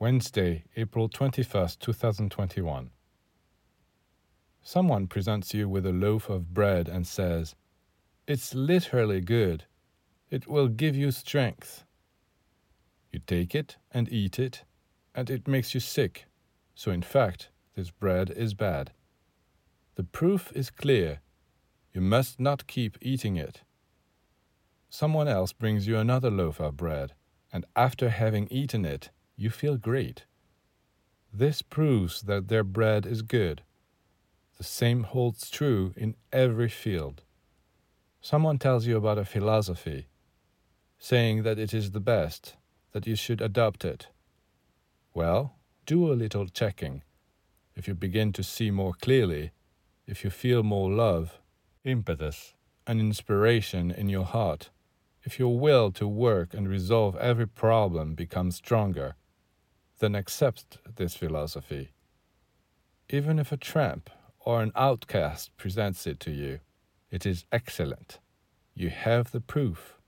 Wednesday, April 21st, 2021. Someone presents you with a loaf of bread and says, It's literally good. It will give you strength. You take it and eat it, and it makes you sick. So, in fact, this bread is bad. The proof is clear. You must not keep eating it. Someone else brings you another loaf of bread, and after having eaten it, you feel great. This proves that their bread is good. The same holds true in every field. Someone tells you about a philosophy, saying that it is the best, that you should adopt it. Well, do a little checking. If you begin to see more clearly, if you feel more love, impetus, and inspiration in your heart, if your will to work and resolve every problem becomes stronger, then accept this philosophy. Even if a tramp or an outcast presents it to you, it is excellent. You have the proof.